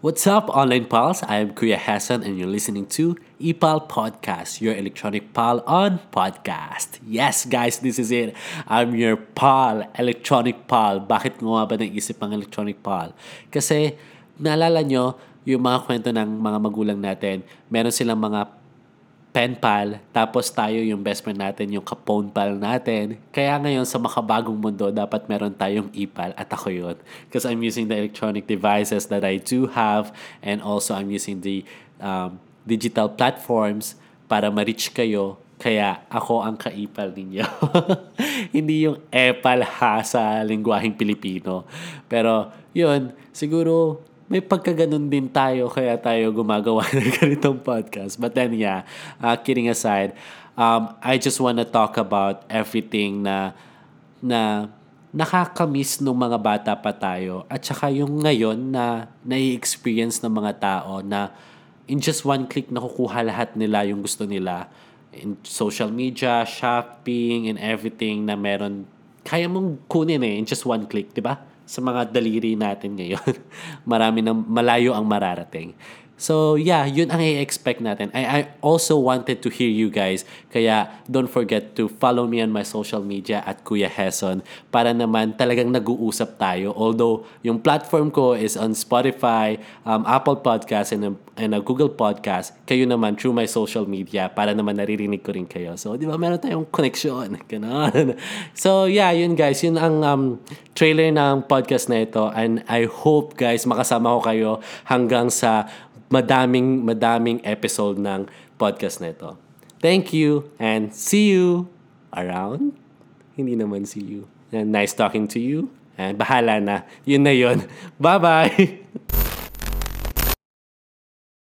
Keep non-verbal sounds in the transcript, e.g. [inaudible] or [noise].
What's up, online pals? I am Kuya Hassan and you're listening to EPAL Podcast, your electronic pal on podcast. Yes, guys, this is it. I'm your pal, electronic pal. Bakit nga ba naisip ang electronic pal? Kasi, naalala nyo, yung mga kwento ng mga magulang natin, meron silang mga pen pal, tapos tayo yung best friend natin, yung kapone pal natin. Kaya ngayon sa makabagong mundo, dapat meron tayong ipal at ako yun. Because I'm using the electronic devices that I do have and also I'm using the um, digital platforms para ma-reach kayo. Kaya ako ang kaipal ninyo. [laughs] Hindi yung epal ha sa lingwaheng Pilipino. Pero yun, siguro may pagkaganon din tayo kaya tayo gumagawa [laughs] ng ganitong podcast. But then yeah, uh, kidding aside, um, I just want to talk about everything na na nakakamiss ng mga bata pa tayo at saka yung ngayon na nai-experience ng mga tao na in just one click nakukuha lahat nila yung gusto nila in social media, shopping, and everything na meron kaya mong kunin eh in just one click, di ba? Sa mga daliri natin ngayon. [laughs] Marami nang malayo ang mararating. So, yeah, yun ang i-expect natin. I, I also wanted to hear you guys. Kaya, don't forget to follow me on my social media at Kuya Heson para naman talagang nag-uusap tayo. Although, yung platform ko is on Spotify, um, Apple Podcast, and, and a Google Podcast. Kayo naman through my social media para naman naririnig ko rin kayo. So, di ba, meron tayong connection. [laughs] Ganon. So, yeah, yun guys. Yun ang um, trailer ng podcast na ito. And I hope, guys, makasama ko kayo hanggang sa madaming madaming episode ng podcast na ito. Thank you and see you around. Hindi naman see you. And nice talking to you. And bahala na. Yun na yun. [laughs] Bye-bye!